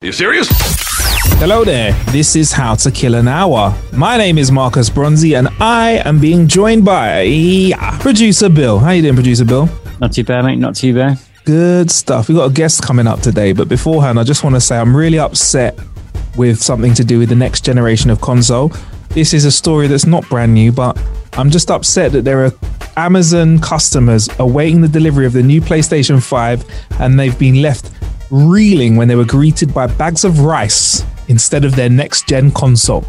people today. You serious? Hello there, this is How to Kill an Hour. My name is Marcus Bronzy and I am being joined by producer Bill. How you doing, producer Bill? Not too bad, mate. Not too bad. Good stuff. We've got a guest coming up today, but beforehand, I just want to say I'm really upset with something to do with the next generation of console. This is a story that's not brand new, but I'm just upset that there are Amazon customers awaiting the delivery of the new PlayStation 5 and they've been left reeling when they were greeted by bags of rice instead of their next gen console.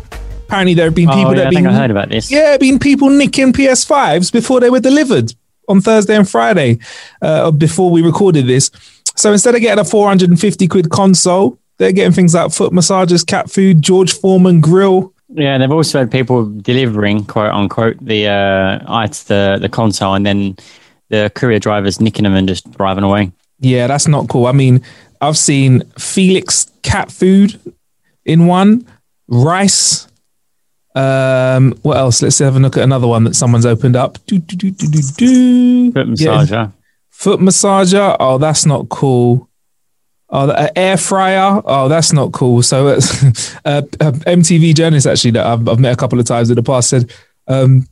Apparently, there have been Oh, people yeah, that I have think been I heard about this. yeah, been people nicking PS5s before they were delivered on Thursday and Friday, uh, before we recorded this. So instead of getting a 450 quid console, they're getting things like foot massages, cat food, George Foreman grill. Yeah, and they've also had people delivering quote unquote the uh the the console, and then the courier drivers nicking them and just driving away. Yeah, that's not cool. I mean, I've seen Felix cat food in one, rice. Um, what else? Let's have a look at another one that someone's opened up. Do, do, do, do, do, do. Foot Yeah. massager. Foot massager. Oh, that's not cool. Oh, the- uh, air fryer. Oh, that's not cool. So, uh, uh, MTV journalist actually that I've, I've met a couple of times in the past said, um,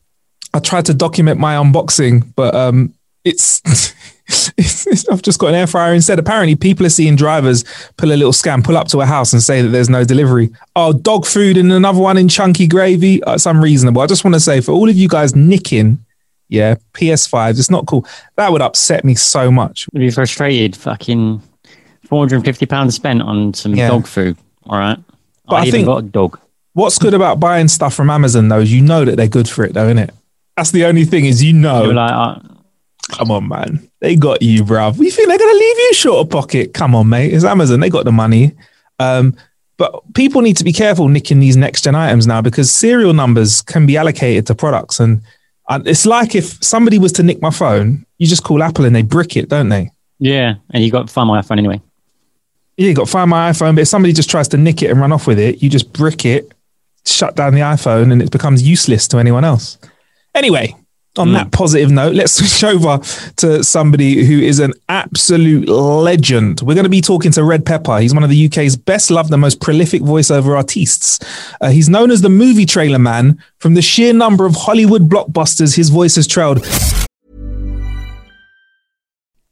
I tried to document my unboxing, but um, it's- I've just got an air fryer instead. Apparently, people are seeing drivers pull a little scam, pull up to a house and say that there's no delivery. Oh, dog food and another one in chunky gravy. Uh, it's unreasonable. I just want to say for all of you guys nicking, yeah, PS5s, it's not cool. That would upset me so much. You'd be frustrated. Fucking four hundred and fifty pounds spent on some Yeah. dog food. All right. But I, I even think- got a dog. What's good about buying stuff from Amazon though is you know that they're good for it though, isn't it? That's the only thing is you know. You're like, uh, Come on, man. They got you, bruv. You think they're gonna leave you short of pocket? Come on, mate. It's Amazon. They got the money. Um, but people need to be careful nicking these next gen items now because serial numbers can be allocated to products, and uh, it's like if somebody was to nick my phone, you just call Apple and they brick it, don't they? yeah, and you got to find my iPhone anyway. Yeah, you got to find my iPhone, but if somebody just tries to nick it and run off with it, you just brick it, shut down the iPhone, and it becomes useless to anyone else. Anyway, on that positive note, let's switch over to somebody who is an absolute legend. We're going to be talking to Redd Pepper. He's one of the UK's best loved and most prolific voiceover artists. Uh, he's known as the movie trailer man. From the sheer number of Hollywood blockbusters his voice has trailed,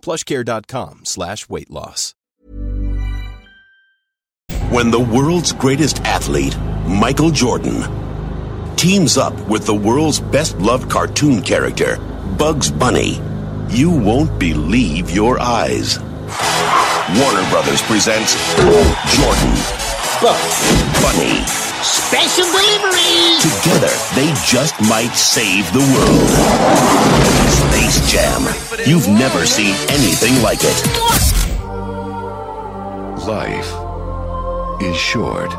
plushcare.com slash weight loss. When the world's greatest athlete, Michael Jordan, teams up with the world's best loved cartoon character, Bugs Bunny, you won't believe your eyes. Warner Brothers presents Jordan, Bugs Bunny. Special delivery! Together, they just might save the world. Space Jam. You've never seen anything like it. Life is short.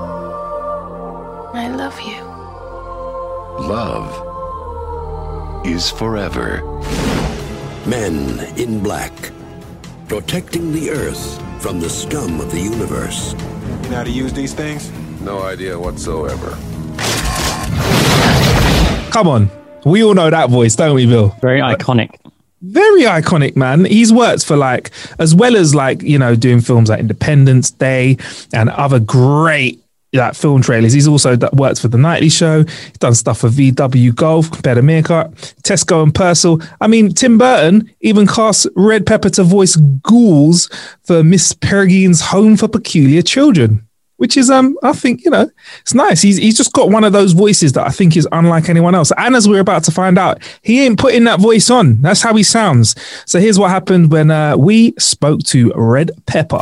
I love you. Love is forever. Men in Black. Protecting the Earth from the scum of the universe. You know how to use these things? No idea whatsoever. Come on. We all know that voice, don't we, Bill? Very iconic. Very iconic, man. He's worked for like, as well as like, you know, doing films like Independence Day and other great like film trailers. He's also worked for The Nightly Show. He's done stuff for VW Golf, Better Meerkat, Tesco and Persil. I mean, Tim Burton even cast Redd Pepper to voice ghouls for Miss Peregrine's Home for Peculiar Children. Which is, um, I think, you know, it's nice. He's he's just got one of those voices that I think is unlike anyone else. And as we're about to find out, he ain't putting that voice on. That's how he sounds. So here's what happened when uh, we spoke to Redd Pepper.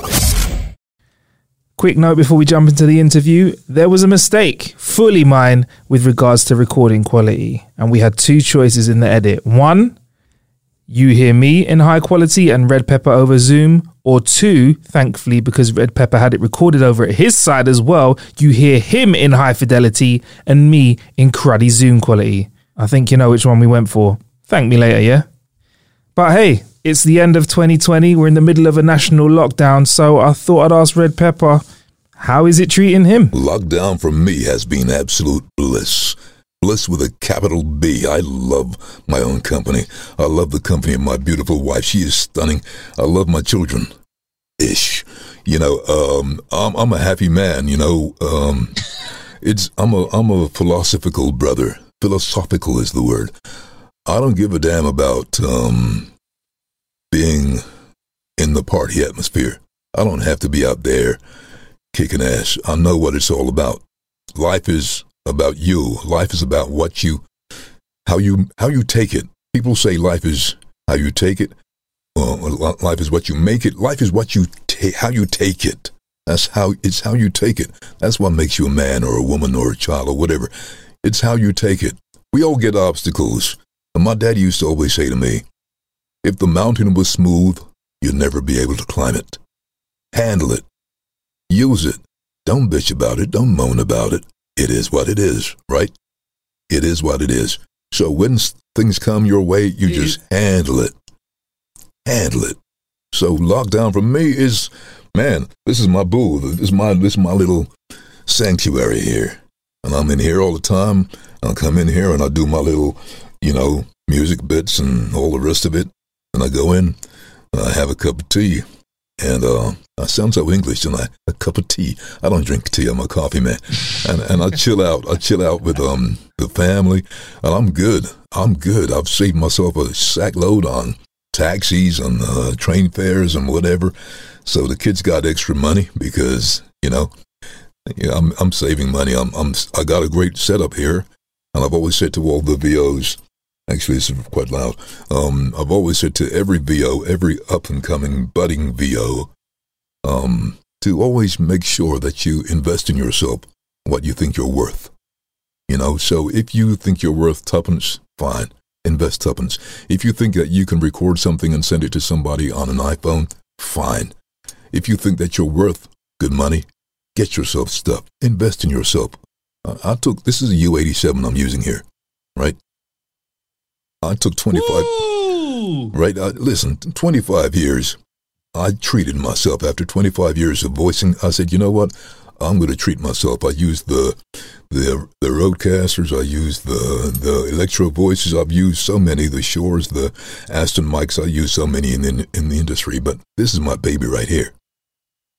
Quick note before we jump into the interview there was a mistake, fully mine, with regards to recording quality. And we had two choices in the edit. One, you hear me in high quality and Redd Pepper over Zoom. Or two, thankfully, because Redd Pepper had it recorded over at his side as well, you hear him in high fidelity and me in cruddy Zoom quality. I think you know which one we went for. Thank me later, yeah? But hey, it's the end of 2020. We're in the middle of a national lockdown, so I thought I'd ask Redd Pepper, how is it treating him? Lockdown for me has been absolute bliss. Bliss with a capital B. I love my own company. I love the company of my beautiful wife. She is stunning. I love my children. Ish. You know, um, I'm, I'm a happy man, you know. Um, it's I'm a I'm a philosophical brother. Philosophical is the word. I don't give a damn about um, being in the party atmosphere. I don't have to be out there kicking ass. I know what it's all about. Life is about you. Life is about what you, how you, how you take it. People say life is how you take it. Well, life is what you make it. Life is what you take, how you take it. That's how it's how you take it. That's what makes you a man or a woman or a child or whatever. It's how you take it. We all get obstacles. And my dad used to always say to me, if the mountain was smooth, you'd never be able to climb it. Handle it. Use it. Don't bitch about it. Don't moan about it. It is what it is, right? It is what it is. So when things come your way, you just handle it. Handle it. So lockdown for me is, man, this is my boo. This is my this is my little sanctuary here, and I'm in here all the time. I'll come in here and I do my little, you know, music bits and all the rest of it, and I go in and I have a cup of tea, and uh, I sound so English, and I a cup of tea. I don't drink tea. I'm a coffee man, and and I chill out. I chill out with um the family, and I'm good. I'm good. I've saved myself a sack load on taxis and uh, train fares and whatever. So the kids got extra money because you know, yeah, I'm I'm saving money. I'm I'm I got a great setup here, and I've always said to all the VOs. Actually, it's quite loud. Um, I've always said to every VO, every up and coming budding VO, um, to always make sure that you invest in yourself what you think you're worth. You know, so if you think you're worth tuppence, fine. invest tuppence. If you think that you can record something and send it to somebody on an iPhone, fine. If you think that you're worth good money, get yourself stuff. Invest in yourself. I, I took this is a U87 I'm using here, right? I took 25. Woo! Right? I, listen, 25 years. I treated myself after 25 years of voicing. I said, you know what? I'm going to treat myself. I used the the the RodeCasters. I used the the electro voices. I've used so many. The Shures, the Aston mics. I used so many in the in the industry. But this is my baby right here,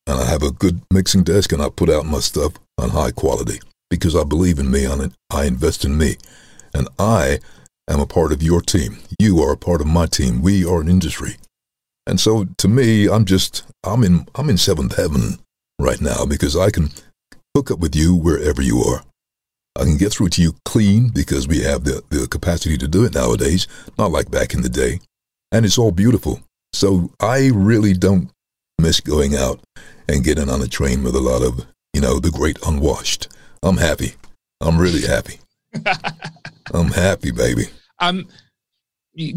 and I have a good mixing desk, and I put out my stuff on high quality because I believe in me. On it, I invest in me, and I am a part of your team. You are a part of my team. We are an industry, and so to me, I'm just I'm in I'm in seventh heaven right now because I can hook up with you wherever you are. I can get through to you clean because we have the, the capacity to do it nowadays, not like back in the day. And it's all beautiful. So I really don't miss going out and getting on a train with a lot of, you know, the great unwashed. I'm happy. I'm really happy. I'm happy, baby. Um,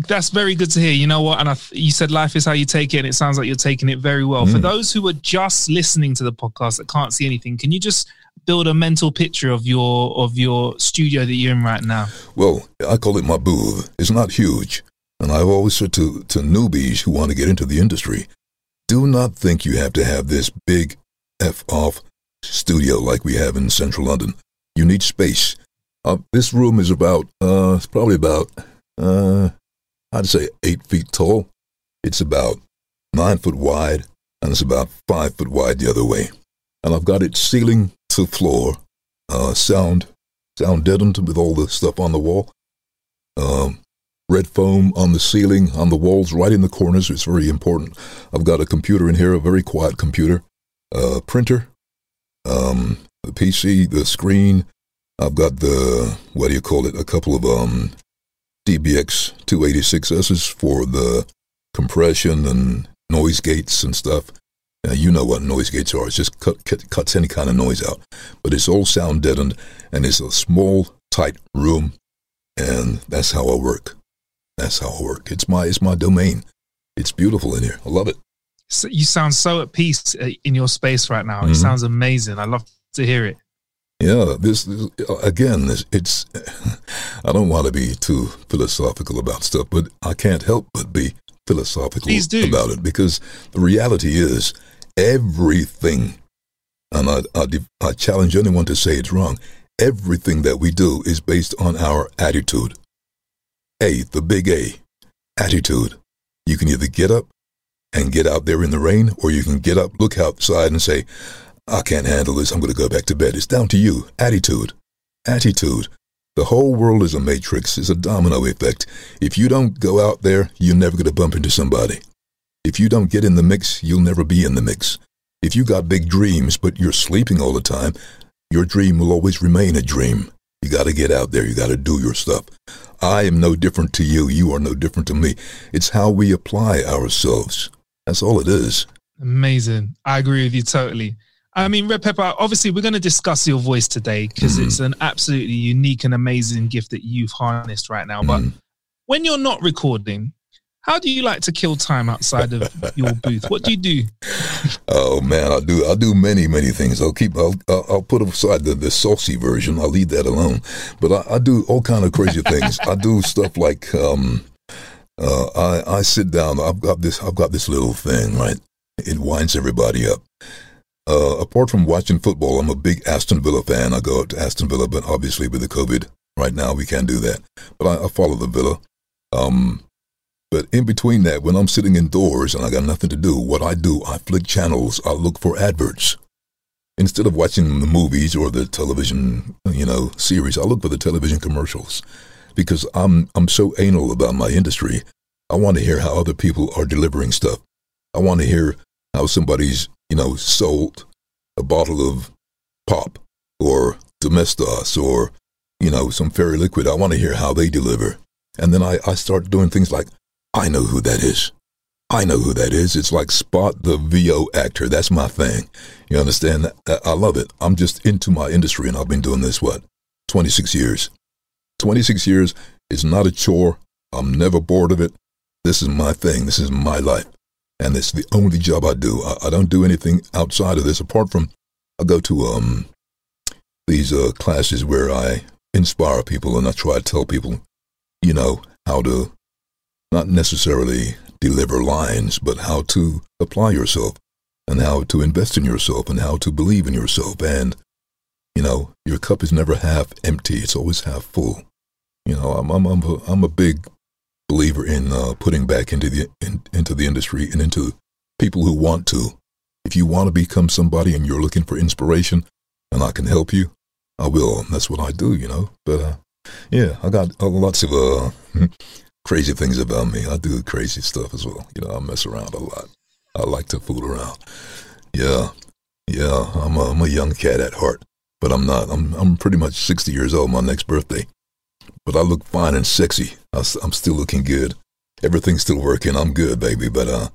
that's very good to hear. You know what? And I, you said life is how you take it, and it sounds like you're taking it very well. For Mm. those who are just listening to the podcast that can't see anything, can you just build a mental picture of your of your studio that you're in right now? Well, I call it my booth. It's not huge. And I've always said to, to newbies who want to get into the industry, do not think you have to have this big F off studio like we have in central London. You need space. Uh, this room is about, uh, it's probably about, uh, I'd say eight feet tall. It's about nine foot wide, and it's about five foot wide the other way. And I've got it ceiling to floor, uh, sound sound deadened with all the stuff on the wall. Um, red foam on the ceiling, on the walls, right in the corners. It's very important. I've got a computer in here, a very quiet computer, uh, printer, um, the PC, the screen. I've got the what do you call it? A couple of um, DBX 286s for the compression and noise gates and stuff. Now, you know what noise gates are. It just cut, cut, cuts any kind of noise out. But it's all sound deadened, and it's a small, tight room, and that's how I work. That's how I work. It's my it's my domain. It's beautiful in here. I love it. So you sound so at peace uh, in your space right now. It Mhm. sounds amazing. I love to hear it. Yeah, this, this uh, again. This, it's. I don't want to be too philosophical about stuff, but I can't help but be philosophical about it because the reality is everything, and I, I, I challenge anyone to say it's wrong. Everything that we do is based on our attitude. A, the big A, attitude. You can either get up and get out there in the rain, or you can get up, look outside, and say, I can't handle this. I'm going to go back to bed. It's down to you. Attitude. Attitude. The whole world is a matrix. It's a domino effect. If you don't go out there, you're never going to bump into somebody. If you don't get in the mix, you'll never be in the mix. If you got big dreams, but you're sleeping all the time, your dream will always remain a dream. You got to get out there. You got to do your stuff. I am no different to you. You are no different to me. It's how we apply ourselves. That's all it is. Amazing. I agree with you totally. I mean, Redd Pepper, obviously, we're going to discuss your voice today because Mm-hmm. it's an absolutely unique and amazing gift that you've harnessed right now. But Mm-hmm. when you're not recording, how do you like to kill time outside of your booth? What do you do? Oh man, I do. I do many, many things. I'll keep. I'll. I'll I'll put aside the, the saucy version. I'll leave that alone. But I, I do all kind of crazy things. I do stuff like. Um, uh, I I sit down. I've got this. I've got this little thing. Right. It winds everybody up. Uh, apart from watching football, I'm a big Aston Villa fan. I go out to Aston Villa, but obviously with the COVID right now, we can't do that. But I, I follow the Villa. Um, but in between that, when I'm sitting indoors and I got nothing to do, what I do, I flick channels. I look for adverts. Instead of watching the movies or the television, you know, series, I look for the television commercials because I'm I'm so anal about my industry. I want to hear how other people are delivering stuff. I want to hear how somebody's, you know, sold a bottle of pop or Domestos or, you know, some fairy liquid. I want to hear how they deliver. And then I, I start doing things like, I know who that is. I know who that is. It's like Spot the VO actor. That's my thing. You understand? I I love it. I'm just into my industry and I've been doing this, what, 26 years. 26 years is not a chore. I'm never bored of it. This is my thing. This is my life. And it's the only job I do. I, I don't do anything outside of this apart from I go to um these uh, classes where I inspire people and I try to tell people, you know, how to not necessarily deliver lines, but how to apply yourself and how to invest in yourself and how to believe in yourself. And, you know, your cup is never half empty. It's always half full. You know, I'm, I'm, I'm, a, I'm a big believer in uh, putting back into the, in, into the industry and into people who want to. If you want to become somebody and you're looking for inspiration and I can help you, I will. That's what I do, you know. But, uh, yeah, I got uh, lots of uh, crazy things about me. I do crazy stuff as well. You know, I mess around a lot. I like to fool around. Yeah, yeah. I'm a, I'm a young cat at heart, but I'm not. I'm I'm pretty much 60 years old. My next birthday, but I look fine and sexy. I, am still looking good. Everything's still working. I'm good, baby. But uh,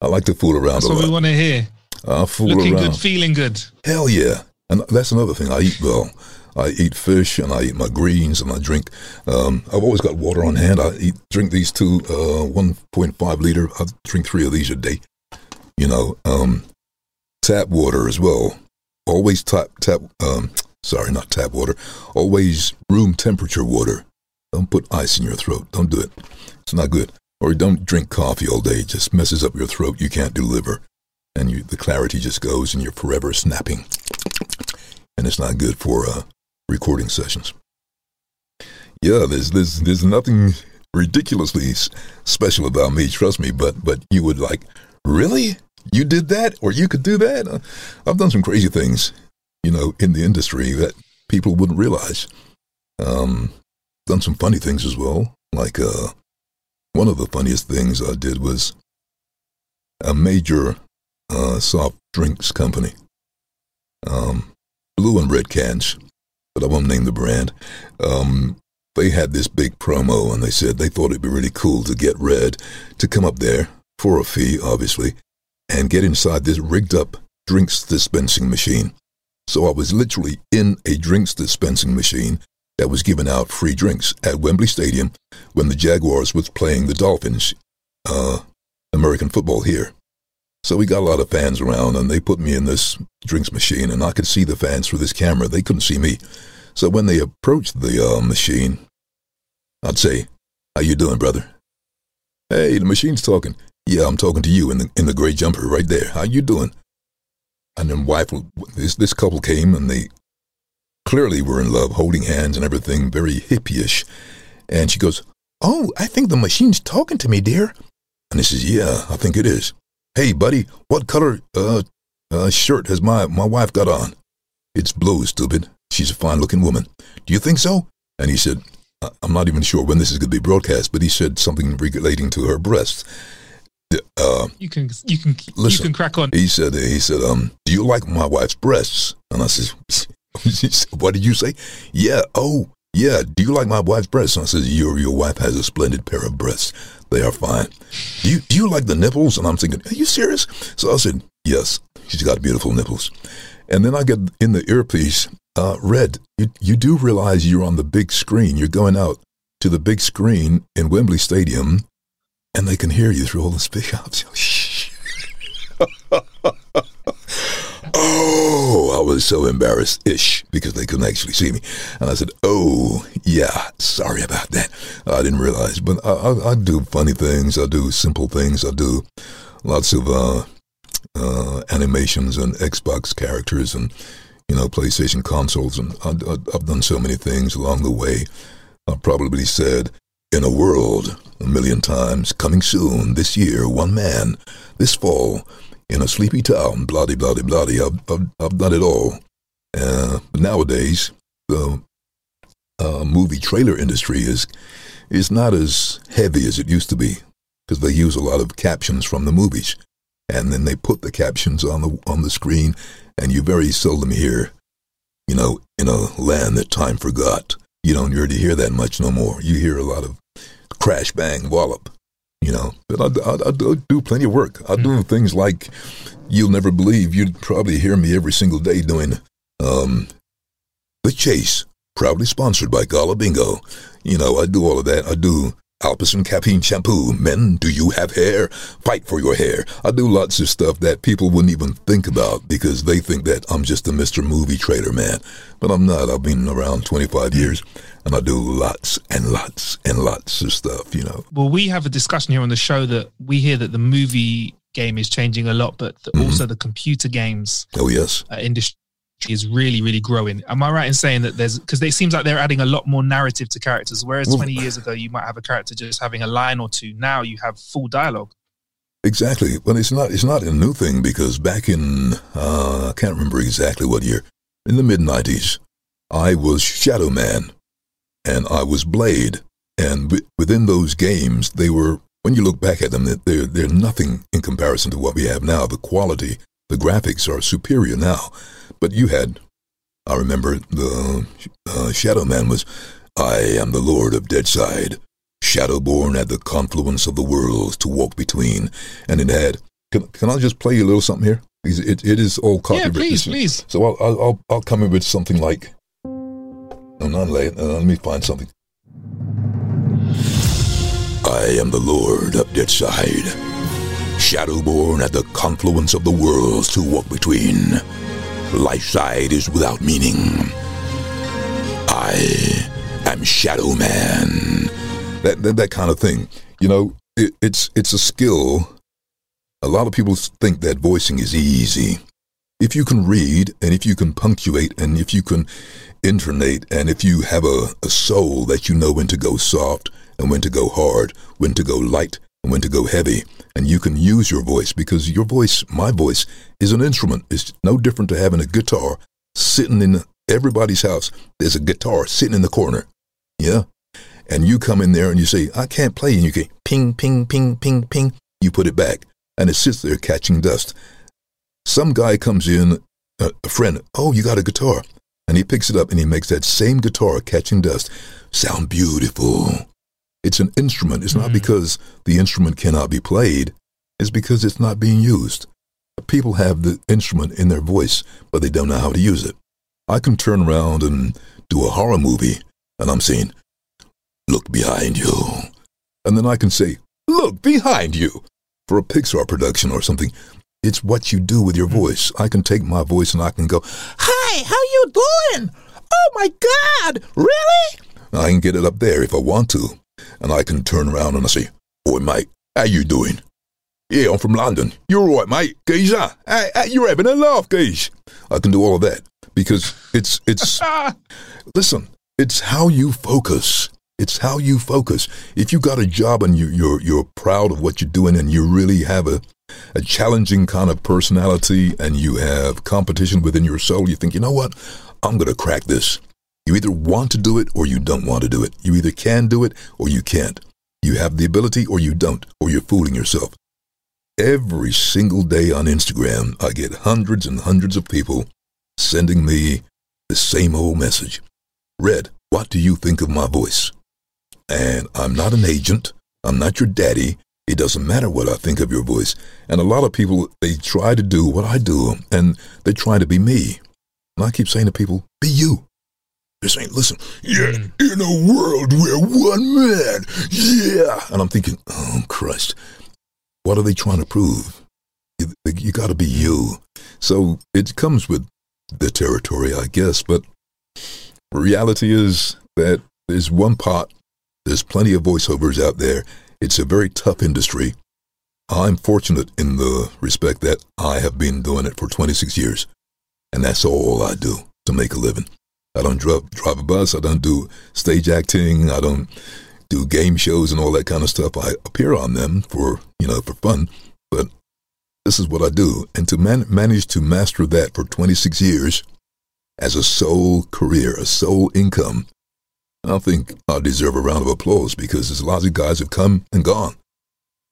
I like to fool around. That's what lot. we want to hear. I fool around. looking around. good, feeling good. Hell yeah. And that's another thing. I eat well. I eat fish and I eat my greens and I drink. Um, I've always got water on hand. I eat, drink these two, uh, 1.5 liter. I drink three of these a day. You know, um, tap water as well. Always tap, tap, um, sorry, not tap water. Always room temperature water. Don't put ice in your throat. Don't do it. It's not good. Or don't drink coffee all day. It just messes up your throat. You can't deliver. And you, the clarity just goes and you're forever snapping. And it's not good for uh, recording sessions. Yeah, there's there's there's nothing ridiculously special about me, trust me. But but you would like really you did that or you could do that. Uh, I've done some crazy things, you know, in the industry that people wouldn't realize. Um, done some funny things as well. Like uh, one of the funniest things I did was a major uh, soft drinks company. Um, blue and red cans but I won't name the brand. Um, they had this big promo and they said they thought it'd be really cool to get Red to come up there for a fee, obviously, and get inside this rigged up drinks dispensing machine. So I was literally in a drinks dispensing machine that was giving out free drinks at Wembley Stadium when the Jaguars was playing the Dolphins, uh, American football here. So we got a lot of fans around, and they put me in this drinks machine, and I could see the fans through this camera. They couldn't see me. So when they approached the uh, machine, I'd say, "How you doing, brother?" "Hey, the machine's talking." "Yeah, I'm talking to you in the in the gray jumper right there. How you doing?" And then wife, this this couple came, and they clearly were in love, holding hands and everything, very hippie-ish. And she goes, "Oh, I think the machine's talking to me, dear." And he says, "Yeah, I think it is." Hey, buddy, what color uh, uh, shirt has my, my wife got on? It's blue, stupid. She's a fine looking woman. Do you think so? And he said, I'm not even sure when this is going to be broadcast, but he said something relating to her breasts. Uh, you can you can listen, you can crack on. He said he said um do you like my wife's breasts? And I said what did you say? Yeah. Oh yeah. Do you like my wife's breasts? And I said your your wife has a splendid pair of breasts. They are fine. Do you, do you like the nipples? And I'm thinking, are you serious? So I said, yes, she's got beautiful nipples. And then I get in the earpiece, uh, Red, you, you do realize you're on the big screen. You're going out to the big screen in Wembley Stadium, and they can hear you through all the speakers. oh, I was so embarrassed ish because they couldn't actually see me. And I said, oh, yeah, sorry about that. I didn't realize. But I, I, I do funny things. I do simple things. I do lots of uh, uh, animations and Xbox characters and, you know, PlayStation consoles. And I, I, I've done so many things along the way. I've probably said, in a world, a million times, coming soon, this year, one man, this fall, in a sleepy town, bloody, bloody, bloody. I've, I've, I've done it all. Uh, nowadays, the uh, movie trailer industry is is not as heavy as it used to be because they use a lot of captions from the movies, and then they put the captions on the on the screen, and you very seldom hear, you know, in a land that time forgot. You don't really hear that much no more. You hear a lot of crash, bang, wallop, you know, but I, I, I do plenty of work. I do mm. things like you'll never believe. You'd probably hear me every single day doing um, the chase, proudly sponsored by Gala Bingo. You know, I do all of that. I do Alpecin Caffeine Shampoo. Men, do you have hair? Fight for your hair. I do lots of stuff that people wouldn't even think about because they think that I'm just a Mr. Movie Trader man. But I'm not. I've been around 25 years and I do lots and lots and lots of stuff, you know. Well, we have a discussion here on the show that we hear that the movie game is changing a lot, but the, Mhm. also the computer games Oh, yes. uh, industry is really, really growing. Am I right in saying that there's because it seems like they're adding a lot more narrative to characters, whereas Well- 20 years ago you might have a character just having a line or two. Now you have full dialogue. Exactly. But it's not it's not a new thing because back in uh, I can't remember exactly what year. In the mid nineties, I was Shadow Man and I was Blade. And wi- within those games they were when you look back at them, they- they're they're nothing in comparison to what we have now. The quality, the graphics are superior now. But you had I remember the uh, Shadow Man was I am the Lord of Deadside Shadowborn at the confluence of the worlds to walk between. And it had, can, can I just play you a little something here? It, it is all copyrighted. please, please. So I'll, I'll, I'll, I'll come in with something like, no, not late. Uh, let me find something. I am the Lord of Deadside, Shadowborn at the confluence of the worlds to walk between. Liveside is without meaning. I am Shadow Man. That, that that kind of thing. You know, it, it's it's a skill. A lot of people think that voicing is easy. If you can read and if you can punctuate and if you can intonate and if you have a, a soul that you know when to go soft and when to go hard, when to go light when to go heavy, and you can use your voice because your voice, my voice, is an instrument. It's no different to having a guitar sitting in everybody's house. There's a guitar sitting in the corner. Yeah. And you come in there and you say, I can't play. And you get ping, ping, ping, ping, ping. You put it back and it sits there catching dust. Some guy comes in, a, a friend, oh, you got a guitar. And he picks it up and he makes that same guitar catching dust sound beautiful. It's an instrument. It's not mm-hmm. because the instrument cannot be played, it's because it's not being used. People have the instrument in their voice, but they don't know how to use it. I can turn around and do a horror movie, and I'm saying, Look behind you. And then I can say, Look behind you. For a Pixar production or something, it's what you do with your mm-hmm. voice. I can take my voice and I can go, Hi, how you doing? Oh my God, really? I can get it up there if I want to. And I can turn around and I say, Oi, mate, how you doing? Yeah, I'm from London. You're all right, mate. Geezer. Hey, hey, you're having a laugh, geez. I can do all of that because it's, it's, listen, it's how you focus. It's how you focus. If you got a job and you, you're, you're proud of what you're doing and you really have a, a challenging kind of personality and you have competition within your soul, you think, you know what? I'm going to crack this. You either want to do it or you don't want to do it. You either can do it or you can't. You have the ability or you don't, or you're fooling yourself. Every single day on Instagram, I get hundreds and hundreds of people sending me the same old message. Red, what do you think of my voice? And I'm not an agent. I'm not your daddy. It doesn't matter what I think of your voice. And a lot of people, they try to do what I do, and they try to be me. And I keep saying to people, be you. They're saying, listen, yeah, mm. in a world where one man, yeah. And I'm thinking, oh, Christ, what are they trying to prove? You, you got to be you. So it comes with the territory, I guess. But reality is that there's one part, there's plenty of voiceovers out there. It's a very tough industry. I'm fortunate in the respect that I have been doing it for 26 years. And that's all I do to make a living. I don't drive, a bus. I don't do stage acting. I don't do game shows and all that kind of stuff. I appear on them for, you know, for fun. But this is what I do. And to man- manage to master that for 26 years as a sole career, a sole income, I think I deserve a round of applause because there's lots of guys have come and gone.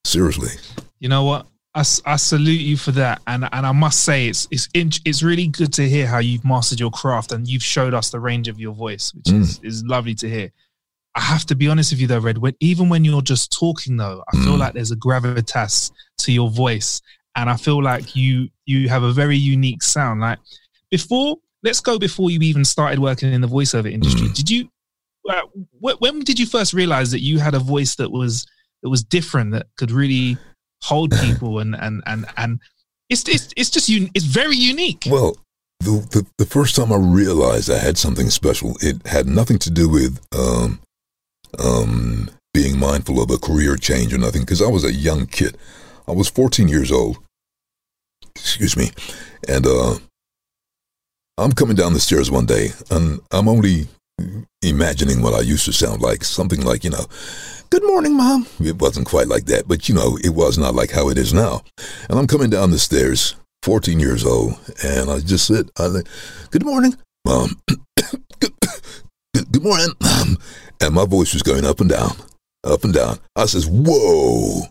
Seriously. You know what? I, I salute you for that, and and I must say it's it's in- it's really good to hear how you've mastered your craft and you've showed us the range of your voice, which is mm. is lovely to hear. I have to be honest with you though, Red. When, even when you're just talking though, I feel mm. like there's a gravitas to your voice, and I feel like you you have a very unique sound. Like before, let's go before you even started working in the voiceover industry. Mm. Did you uh, wh- when did you first realize that you had a voice that was that was different that could really hold people and and and and it's it's it's just un- it's very unique. Well, the, the the first time I realized I had something special, it had nothing to do with um um being mindful of a career change or nothing because I was a young kid. I was 14 years old. Excuse me. And uh I'm coming down the stairs one day and I'm only imagining what I used to sound like, something like, you know, good morning, mom. It wasn't quite like that, but you know, it was not like how it is now. And I'm coming down the stairs, 14 years old, and I just said, I like, good morning, mom. good, good morning, mom. And my voice was going up and down, up and down. I says, whoa,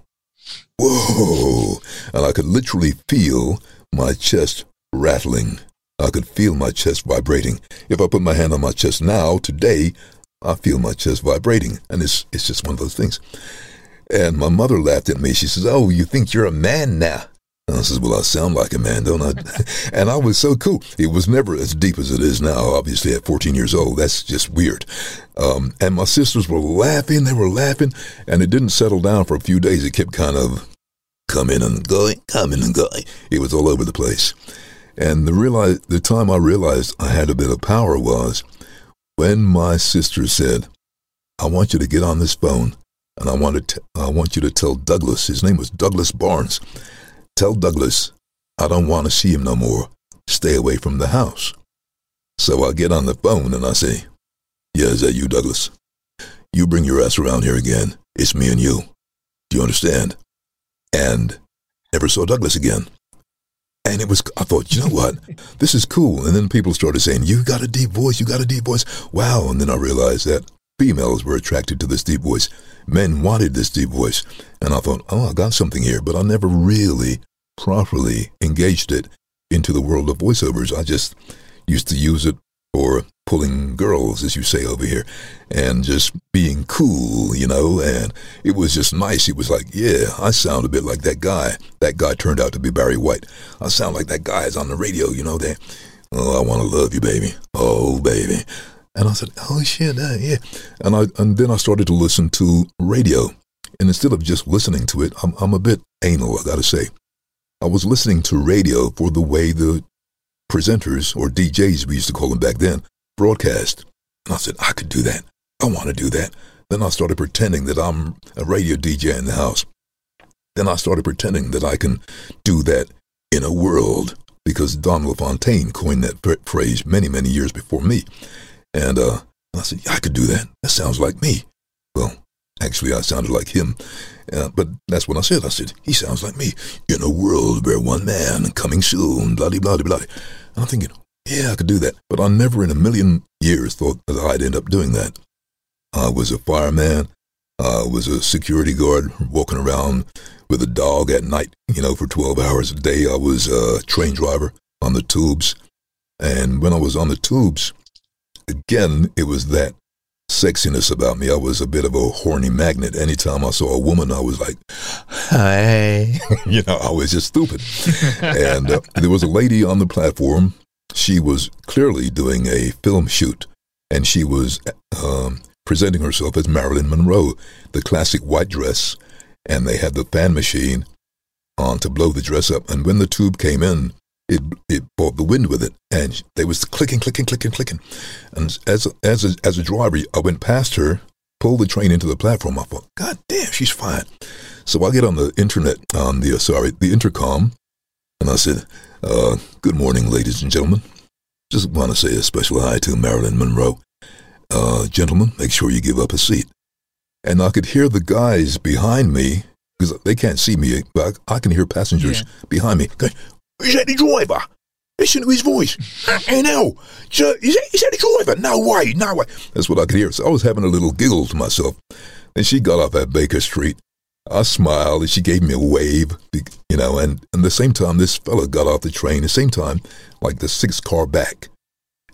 whoa. And I could literally feel my chest rattling. I could feel my chest vibrating. If I put my hand on my chest now, today, I feel my chest vibrating. And it's, it's just one of those things. And my mother laughed at me. She says, Oh, you think you're a man now? And I says, Well, I sound like a man, don't I? and I was so cool. It was never as deep as it is now, obviously, at 14 years old. That's just weird. Um, and my sisters were laughing. They were laughing. And it didn't settle down for a few days. It kept kind of coming and going, coming and going. It was all over the place. And the realize the time I realized I had a bit of power was when my sister said, "I want you to get on this phone, and I want to t- I want you to tell Douglas. His name was Douglas Barnes. Tell Douglas I don't want to see him no more. Stay away from the house." So I get on the phone and I say, "Yeah, is that you, Douglas? You bring your ass around here again. It's me and you. Do you understand?" And never saw Douglas again. And it was, I thought, you know what? This is cool. And then people started saying, you got a deep voice, you got a deep voice. Wow. And then I realized that females were attracted to this deep voice. Men wanted this deep voice. And I thought, oh, I got something here. But I never really properly engaged it into the world of voiceovers. I just used to use it for pulling girls, as you say over here, and just being cool, you know, and it was just nice. It was like, yeah, I sound a bit like that guy. That guy turned out to be Barry White. I sound like that guy is on the radio, you know, that, oh, I want to love you, baby. Oh, baby. And I said, oh, shit, uh, yeah. And, I, and then I started to listen to radio. And instead of just listening to it, I'm, I'm a bit anal, I got to say. I was listening to radio for the way the presenters, or DJs we used to call them back then, broadcast. And I said, I could do that. I want to do that. Then I started pretending that I'm a radio DJ in the house. Then I started pretending that I can do that in a world because Don LaFontaine coined that phrase many, many years before me. And uh, I said, yeah, I could do that. That sounds like me. Well, actually, I sounded like him. Uh, but that's what I said. I said, he sounds like me in a world where one man coming soon, blah, blah, blah, blah. And I'm thinking, yeah, I could do that. But I never in a million years thought that I'd end up doing that. I was a fireman. I was a security guard walking around with a dog at night, you know, for 12 hours a day. I was a train driver on the tubes. And when I was on the tubes, again, it was that sexiness about me. I was a bit of a horny magnet. Anytime I saw a woman, I was like, "Hey," you know, I was just stupid. and uh, there was a lady on the platform. She was clearly doing a film shoot, and she was um, presenting herself as Marilyn Monroe, the classic white dress, and they had the fan machine on to blow the dress up. And when the tube came in, it it brought the wind with it, and they was clicking, clicking, clicking, clicking. And as a, as a, as a driver, I went past her, pulled the train into the platform. I thought, God damn, she's fine. So I get on the internet, on the uh, sorry, the intercom, and I said, uh, "Good morning, ladies and gentlemen. Just want to say a special hi to Marilyn Monroe. Uh, gentlemen, make sure you give up a seat." And I could hear the guys behind me because they can't see me, but I, I can hear passengers yeah. behind me is that the driver? Listen to his voice. Hey, now, so is that, is that the driver? No way, no way. That's what I could hear. So I was having a little giggle to myself. And she got off at Baker Street. I smiled and she gave me a wave, you know, and, and the same time this fella got off the train, the same time, like the sixth car back.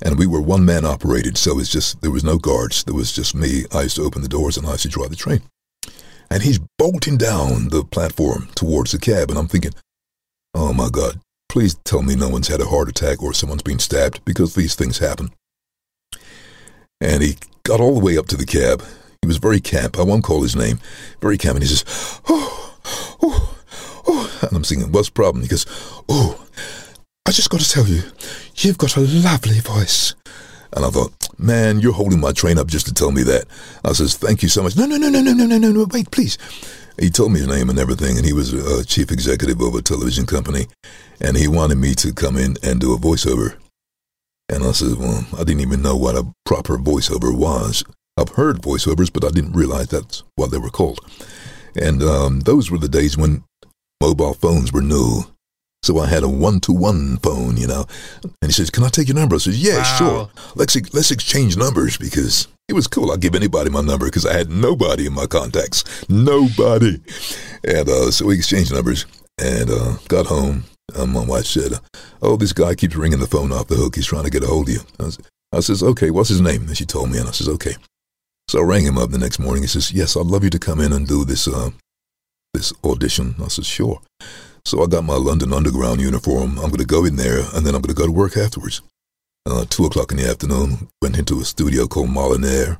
And we were one man operated, so it's just, there was no guards. There was just me. I used to open the doors and I used to drive the train. And he's bolting down the platform towards the cab. And I'm thinking, oh my God, Please tell me no one's had a heart attack or someone's been stabbed because these things happen. And he got all the way up to the cab. He was very camp. I won't call his name. Very camp. And he says, oh, oh, oh. And I'm thinking, what's the problem? He goes, oh, I just got to tell you, you've got a lovely voice. And I thought, man, you're holding my train up just to tell me that. I says, thank you so much. No, no, no, no, no, no, no, no, no, wait, please. He told me his name and everything, and he was a chief executive of a television company, and he wanted me to come in and do a voiceover. And I said, well, I didn't even know what a proper voiceover was. I've heard voiceovers, but I didn't realize that's what they were called. And um, those were the days when mobile phones were new. So I had a one-to-one phone, you know. And he says, "Can I take your number?" I says, "Yeah, Wow. sure. Let's let's exchange numbers because it was cool. I'll give anybody my number because I had nobody in my contacts, nobody." And uh, so we exchanged numbers and uh, got home. And my wife said, "Oh, this guy keeps ringing the phone off the hook. He's trying to get a hold of you." I, was, I says, "Okay, what's his name?" And she told me, and I says, "Okay." So I rang him up the next morning. He says, "Yes, I'd love you to come in and do this uh, this audition." I said, "Sure." So I got my London Underground uniform. I'm going to go in there, and then I'm going to go to work afterwards. Uh, two o'clock in the afternoon, went into a studio called Molinare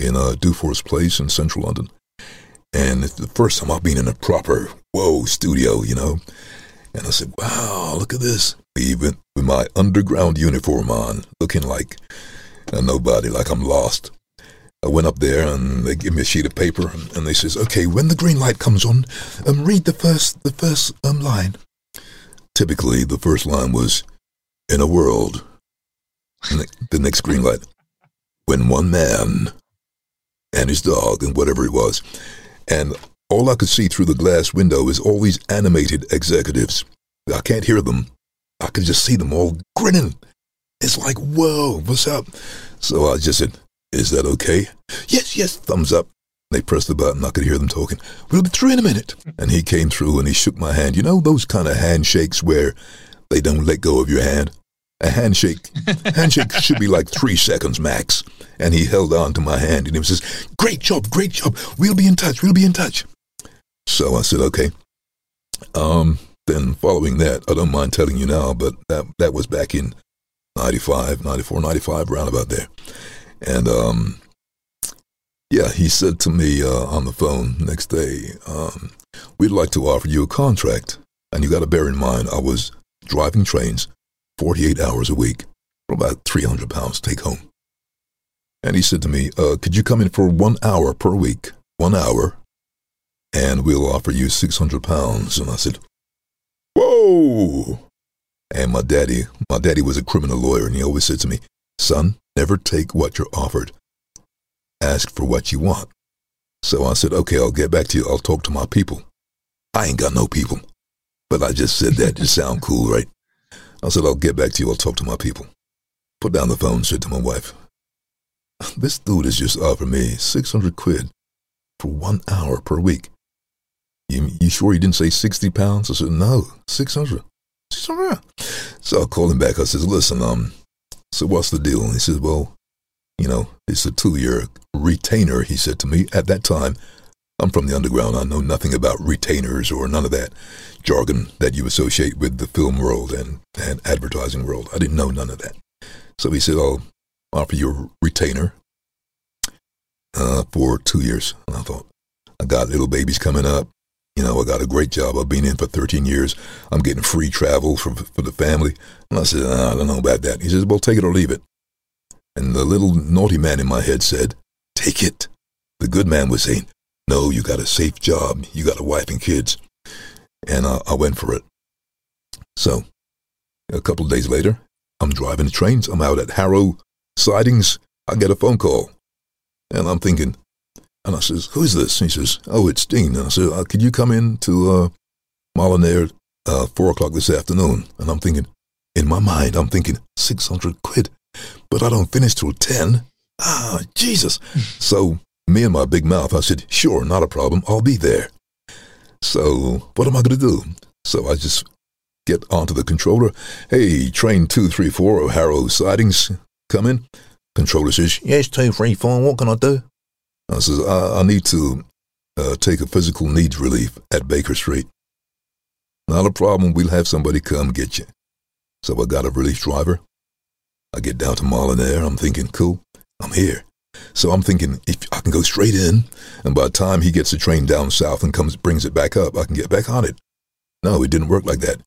in uh, Dufour's Place in central London. And it's the first time I've been in a proper, whoa, studio, you know. And I said, wow, look at this. Even with my underground uniform on, looking like a nobody, like I'm lost. I went up there and they give me a sheet of paper and they says, "Okay, when the green light comes on, um, read the first the first um line." Typically, the first line was, "In a world." And the, the next green light, when one man and his dog and whatever it was, and all I could see through the glass window is all these animated executives. I can't hear them. I could just see them all grinning. It's like, whoa, what's up? So I just said, is that okay? Yes, yes, thumbs up. They pressed the button. I could hear them talking. We'll be through in a minute. And he came through and he shook my hand. You know those kind of handshakes where they don't let go of your hand? A handshake, handshake should be like three seconds max. And he held on to my hand and he says, great job, great job. We'll be in touch. We'll be in touch. So I said, okay. Um, then following that, I don't mind telling you now, but that, that was back in 95, 94, 95, round about there. And um, yeah, he said to me uh, on the phone next day, um, "We'd like to offer you a contract, and you got to bear in mind I was driving trains, forty-eight hours a week, for about three hundred pounds take home." And he said to me, uh, "Could you come in for one hour per week, one hour, and we'll offer you six hundred pounds?" And I said, "Whoa!" And my daddy, my daddy was a criminal lawyer, and he always said to me, "Son, never take what you're offered. Ask for what you want." So I said, "Okay, I'll get back to you. I'll talk to my people." I ain't got no people, but I just said that to sound cool, right? I said, "I'll get back to you. I'll talk to my people." Put down the phone, said to my wife, "This dude has just offered me six hundred quid for one hour per week." You, you sure he didn't say sixty pounds? I said, "No, six hundred. Six hundred." So I called him back. I says, "Listen, um, so what's the deal?" And he says, "Well, you know, it's a two-year retainer." He said to me at that time. I'm from the underground. I know nothing about retainers or none of that jargon that you associate with the film world and, and advertising world. I didn't know none of that. So he said, I'll offer you a retainer uh, for two years. And I thought, I got little babies coming up. You know, I got a great job. I've been in for 13 years. I'm getting free travel for, for the family. And I said, "Ah, I don't know about that. He says, well, take it or leave it. And the little naughty man in my head said, take it. The good man was saying, no, you got a safe job. You got a wife and kids. And uh, I went for it. So, a couple of days later, I'm driving the trains. I'm out at Harrow Sidings. I get a phone call. And I'm thinking, and I says, who is this? And he says, oh, it's Dean. And I said, uh, could you come in to uh, Molinare uh, 4 o'clock this afternoon? And I'm thinking, in my mind, I'm thinking, 600 quid. But I don't finish till 10. Ah, Jesus. so me and my big mouth, I said, sure, not a problem. I'll be there. So what am I going to do? So I just get onto the controller. Hey, train 234 of Harrow Sidings, come in. Controller says, yes, 234, what can I do? I says, I, I need to uh, take a physical needs relief at Baker Street. Not a problem. We'll have somebody come get you. So I got a relief driver. I get down to Molinare. I'm thinking, cool. I'm here. So I'm thinking if I can go straight in, and by the time he gets the train down south and comes brings it back up, I can get back on it. No, it didn't work like that.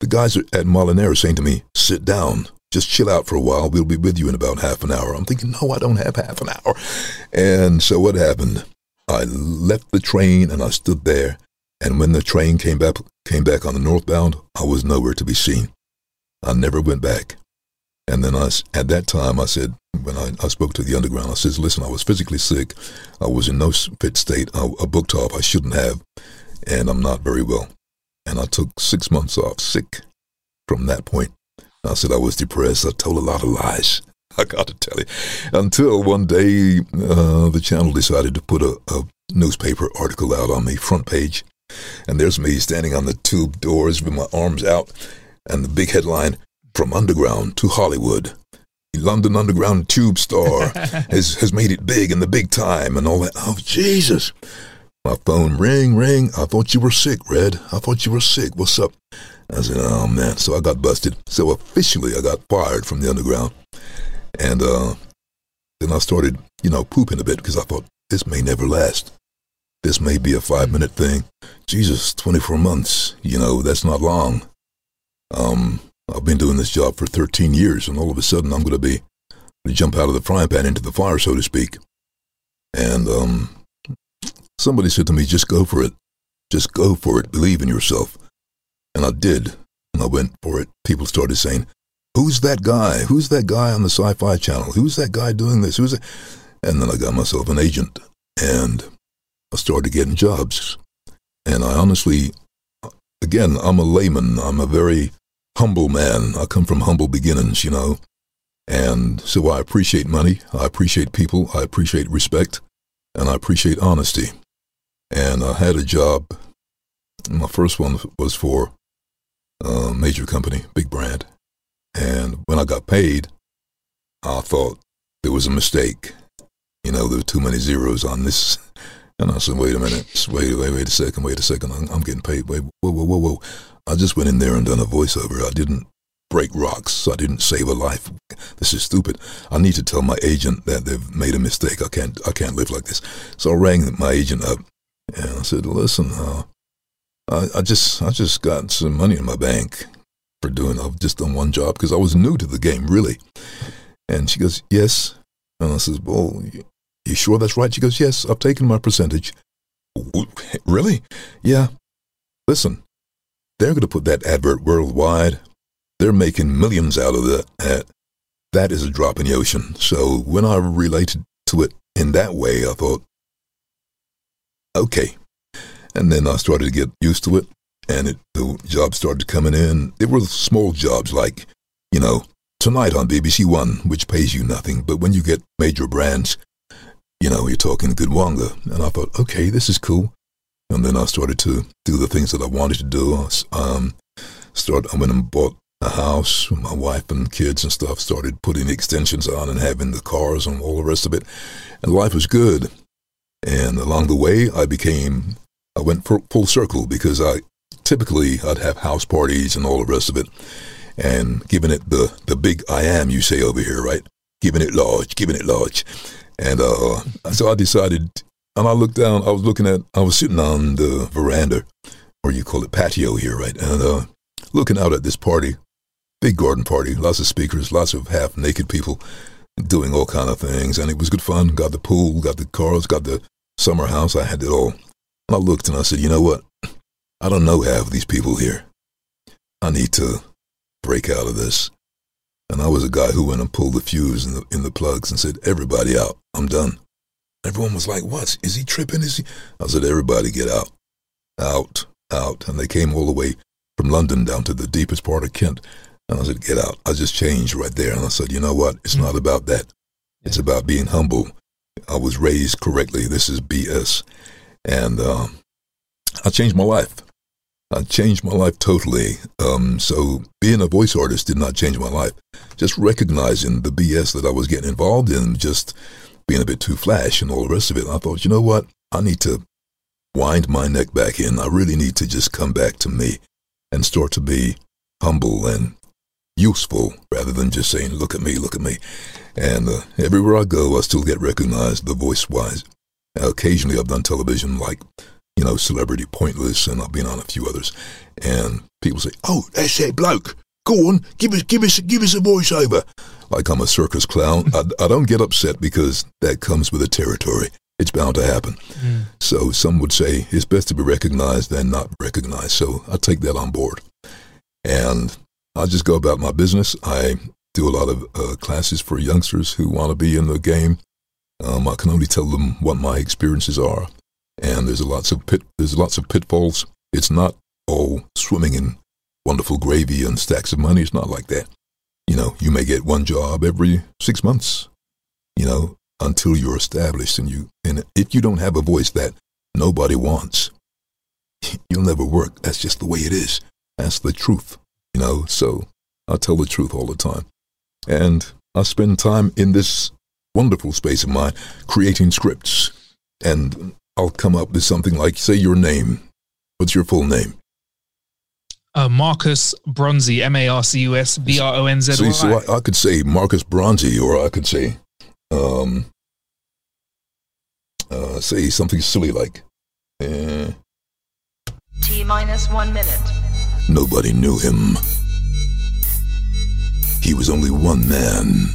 The guys at Molinare are saying to me, sit down, just chill out for a while. We'll be with you in about half an hour. I'm thinking, no, I don't have half an hour. And so what happened? I left the train and I stood there. And when the train came back, came back on the northbound, I was nowhere to be seen. I never went back. And then I, at that time, I said, when I, I spoke to the underground, I says, listen, I was physically sick. I was in no fit state. I, I booked off. I shouldn't have. And I'm not very well. And I took six months off sick from that point. I said I was depressed. I told a lot of lies. I got to tell you. Until one day, uh, the channel decided to put a, a newspaper article out on the front page. And there's me standing on the tube doors with my arms out. And the big headline From Underground to Hollywood. The London Underground tube star has, has made it big in the big time and all that. Oh, Jesus. My phone ring, ring. I thought you were sick, Redd. I thought you were sick. What's up? I said, oh man. So I got busted. So officially I got fired from the underground. And uh, then I started, you know, pooping a bit because I thought this may never last. This may be a five minute thing. Jesus, 24 months, you know, that's not long. Um, I've been doing this job for 13 years, and all of a sudden I'm going to be jump out of the frying pan into the fire, so to speak. And um, somebody said to me, just go for it. Just go for it. Believe in yourself. And I did. And I went for it. People started saying, Who's that guy? Who's that guy on the sci fi channel? Who's that guy doing this? Who's it? And then I got myself an agent. And I started getting jobs. And I honestly, again, I'm a layman. I'm a very humble man. I come from humble beginnings, you know. And so I appreciate money. I appreciate people. I appreciate respect. And I appreciate honesty. And I had a job. My first one was for a major company, big brand. And when I got paid, I thought there was a mistake. You know, there were too many zeros on this. And I said, wait a minute, wait, wait, wait a second, wait a second. I'm, getting paid. Wait, whoa, whoa, whoa, whoa. I just went in there and done a voiceover. I didn't break rocks. I didn't save a life. This is stupid. I need to tell my agent that they've made a mistake. I can't, I can't live like this. So I rang my agent up and I said, listen, uh, I, I just, I just got some money in my bank for doing, I've just done one job because I was new to the game, really. And she goes, yes. And I says, well, you sure that's right? She goes, yes, I've taken my percentage. Really? Yeah. Listen, they're going to put that advert worldwide. They're making millions out of that. That is a drop in the ocean. So when I related to it in that way, I thought, okay. And then I started to get used to it, and it, the jobs started coming in. They were small jobs like, you know, tonight on BBC One, which pays you nothing. But when you get major brands, you know, you're talking good wonga. And I thought, okay, this is cool. And then I started to do the things that I wanted to do. Um, start, I went and bought a house with my wife and kids and stuff, started putting extensions on and having the cars and all the rest of it. And life was good. And along the way, I became, I went full circle because I typically I'd have house parties and all the rest of it. And giving it the, the big I am, you say over here, right? Giving it large, giving it large. And uh, so I decided and I looked down, I was looking at, I was sitting on the veranda, or you call it patio here, right? And uh, looking out at this party, big garden party, lots of speakers, lots of half naked people doing all kind of things. And it was good fun. Got the pool, got the cars, got the summer house. I had it all. And I looked and I said, you know what? I don't know half of these people here. I need to break out of this. And I was a guy who went and pulled the fuse in the, in the plugs and said, everybody out. I'm done. Everyone was like, what? Is he tripping? Is he? I said, everybody get out. Out, out. And they came all the way from London down to the deepest part of Kent. And I said, get out. I just changed right there. And I said, you know what? It's mm-hmm. not about that. It's about being humble. I was raised correctly. This is BS. And um, I changed my life. I changed my life totally. Um, so being a voice artist did not change my life. Just recognizing the BS that I was getting involved in, just being a bit too flash and all the rest of it. I thought, you know what? I need to wind my neck back in. I really need to just come back to me and start to be humble and useful rather than just saying, look at me, look at me. And uh, everywhere I go, I still get recognized, the voice wise. occasionally, I've done television like, you know, Celebrity Pointless, and I've been on a few others. And people say, "Oh, that's that bloke. Go on, give us, give us, give us a voiceover." Like I'm a circus clown. I, I don't get upset because that comes with the territory. It's bound to happen. Mm. So some would say it's best to be recognized than not recognized. So I take that on board, and I just go about my business. I do a lot of uh, classes for youngsters who want to be in the game. Um, I can only tell them what my experiences are, and there's lots of pit, there's lots of pitfalls. It's not all swimming in wonderful gravy and stacks of money. It's not like that. You know, you may get one job every six months. You know, until you're established, and you and if you don't have a voice that nobody wants, you'll never work. That's just the way it is. That's the truth. You know, so I tell the truth all the time. And I spend time in this wonderful space of mine creating scripts. And I'll come up with something like, say your name. What's your full name? Uh, Marcus Bronzy, M A R C U S B R O N Z See, so Y. I, I could say Marcus Bronzy, or I could say, um, uh, say something silly like, eh, T minus one minute. nobody knew him. He was only one man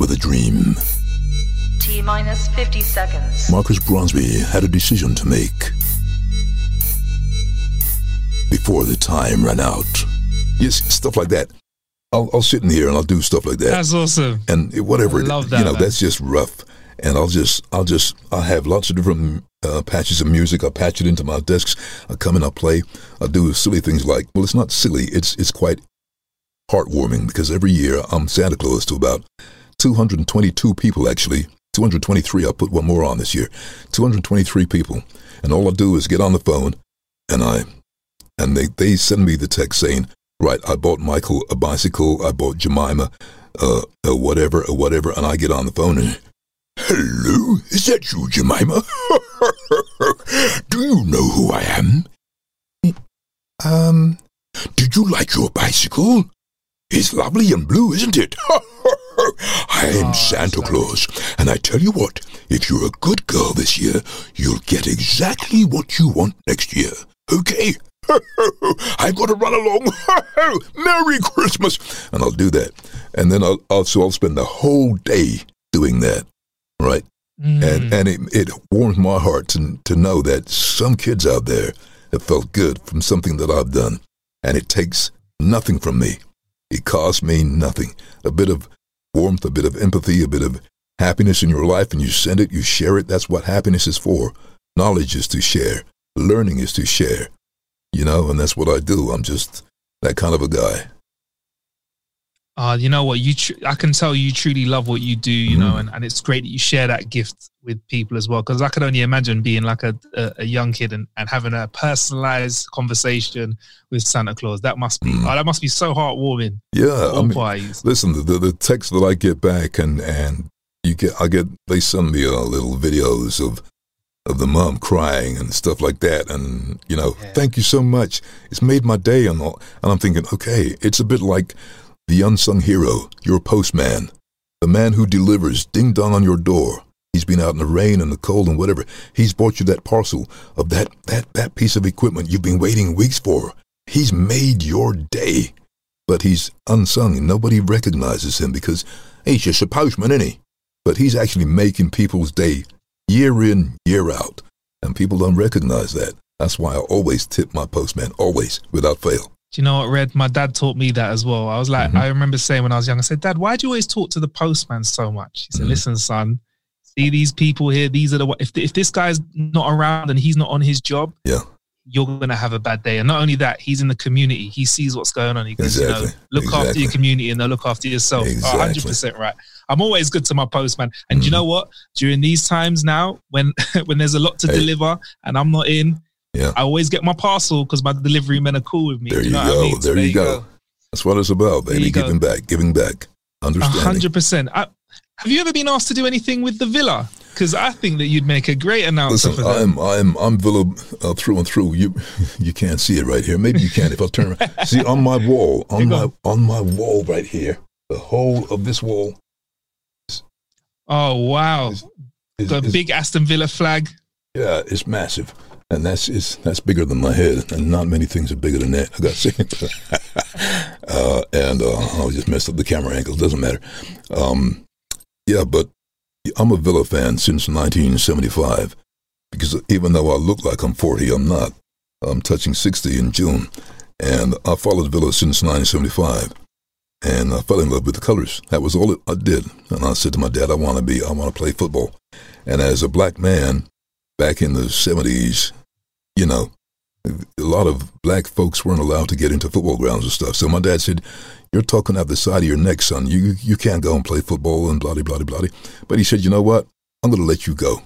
with a dream. T minus 50 seconds. Marcus Bronzy had a decision to make before the time ran out. Yes, stuff like that. I'll, I'll sit in here and I'll do stuff like that. That's awesome. and whatever, I love that, you know, man. that's just rough. And I'll just, I'll just, I'll have lots of different uh, patches of music. I'll patch it into my discs. I come and I play. I do silly things like, well, it's not silly. It's it's quite heartwarming because every year I'm Santa Claus to about 222 people actually. 223. I put one more on this year. 223 people, and all I do is get on the phone, and I, and they they send me the text saying, right, I bought Michael a bicycle. I bought Jemima, uh, uh whatever, uh, whatever, and I get on the phone and. Hello, is that you, Jemima? Do you know who I am? Um, did you like your bicycle? It's lovely and blue, isn't it? I am ah, Santa Claus, and I tell you what, if you're a good girl this year, you'll get exactly what you want next year. Okay? I've got to run along. Merry Christmas! And I'll do that. And then I'll, I'll so I'll spend the whole day doing that. Right? And hmm. and it it warms my heart to to know that some kids out there have felt good from something that I've done. And it takes nothing from me. It costs me nothing. A bit of warmth, a bit of empathy, a bit of happiness in your life, and you send it, you share it. That's what happiness is for. Knowledge is to share. Learning is to share. You know, and that's what I do. I'm just that kind of a guy. Uh, you know what? You, tr- I can tell you truly love what you do. You Mm-hmm. know, and, and it's great that you share that gift with people as well. Because I could only imagine being like a, a, a young kid and, and having a personalized conversation with Santa Claus. That must be oh, that must be so heartwarming. Mm. Yeah, I mean, listen, the, the text that I get back and and you get I get they send me uh, little videos of of the mom crying and stuff like that, and you know, thank you so much. It's made my day, and all, and I'm thinking, okay, it's a bit like the unsung hero, your postman, the man who delivers ding dong on your door. He's been out in the rain and the cold and whatever. He's bought you that parcel of that that that piece of equipment you've been waiting weeks for. He's made your day but he's unsung and nobody recognizes him because he's just a postman, isn't he? But he's actually making people's day year in, year out, and people don't recognize that. That's why I always tip my postman, always, without fail. Do you know what, Redd? My dad taught me that as well. I was like, Mm-hmm. I remember saying when I was young, I said, Dad, why do you always talk to the postman so much? He Mm-hmm. said, Listen, son, see these people here. These are the if if this guy's not around and he's not on his job, Yeah, you're gonna have a bad day. And not only that, he's in the community. He sees what's going on. He goes, you know, Exactly. look after your community and they'll look after yourself. Exactly. hundred percent right. I'm always good to my postman. And Mm-hmm. you know what? During these times now, when when there's a lot to Hey. deliver and I'm not in, yeah. I always get my parcel because my delivery men are cool with me. There Do you know go. I mean? So There, you go. That's what it's about, baby. you go. Giving back, giving back, A understanding. hundred percent. I- Have you ever been asked to do anything with the villa? Because I think that you'd make a great announcer Listen. I'm I'm I'm Villa uh, through and through. You you can't see it right here. Maybe you can if I turn around. see on my wall, on my on my wall right here, the whole of this wall. Oh wow! Got a it's- big Aston Villa flag. Yeah, it's massive, and that's it's, that's bigger than my head, and not many things are bigger than that. I got to say, uh, and uh, I just messed up the camera angles. Doesn't matter. Um, yeah, but I'm a Villa fan since 1975 because even though I look like I'm 40, I'm not. I'm touching 60 in June, and I followed Villa since 1975. And I fell in love with the colors. That was all I did. And I said to my dad, I want to be, I want to play football. And as a black man, back in the 70s, you know, a lot of black folks weren't allowed to get into football grounds and stuff. So my dad said, You're talking out the side of your neck, son. You you can't go and play football and blah, blah, blah. But he said, You know what? I'm going to let you go.